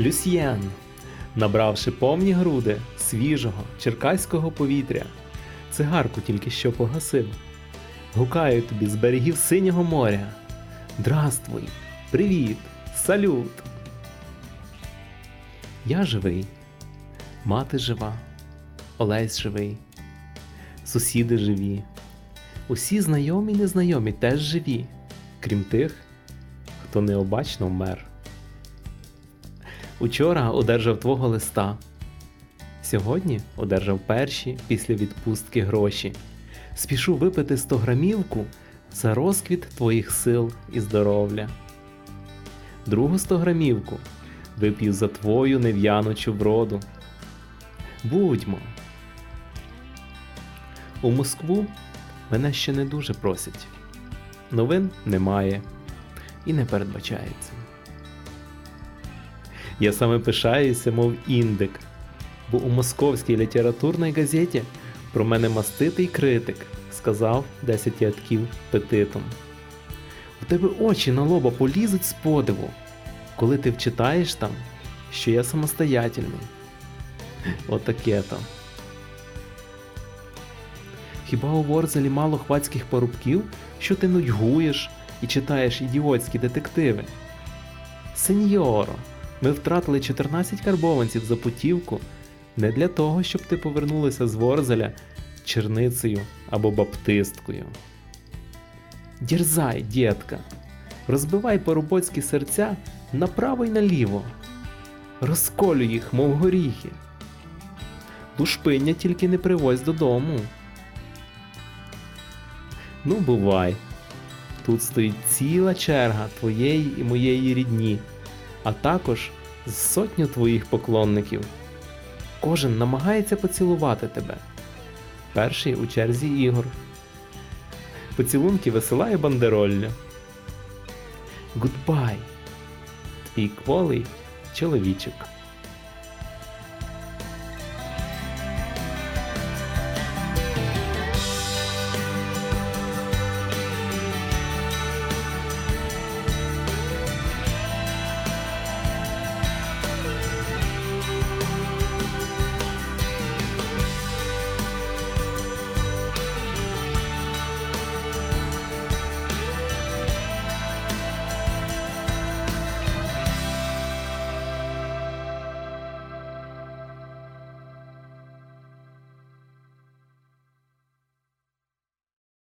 Люсьєн, набравши повні груди свіжого черкаського повітря, цигарку тільки що погасив. Гукаю тобі з берегів синього моря. Здравствуй, привіт, салют. Я живий, мати жива, Олесь живий, сусіди живі. Усі знайомі й незнайомі теж живі, крім тих, хто необачно вмер. Учора одержав твого листа. Сьогодні одержав перші після відпустки гроші. Спішу випити 100 грамівку за розквіт твоїх сил і здоров'я. Другу 100 грамівку вип'ю за твою нев'яночу вроду. Будьмо. У Москву мене ще не дуже просять. Новин немає і не передбачається. Я саме пишаюся, мов індик, бо у московській літературній газеті про мене маститий критик сказав 10 ядків петитом. У тебе очі на лоба полізуть з подиву, коли ти вчитаєш там, що я самостоятельний. Отаке там. Хіба у Ворзелі мало хвацьких парубків, що ти нудьгуєш і читаєш ідіотські детективи? Сеньоро, ми втратили 14 карбованців за путівку не для того, щоб ти повернулася з Ворзеля черницею або баптисткою. Дірзай, дітка, розбивай парубоцькі серця направо й наліво, розколю їх, мов горіхи. Лушпиння тільки не привозь додому. Ну, бувай. Тут стоїть ціла черга твоєї і моєї рідні, а також з сотню твоїх поклонників. Кожен намагається поцілувати тебе. Перший у черзі Ігор. Поцілунки висилає бандеролля. Гудбай, твій кволий чоловічок.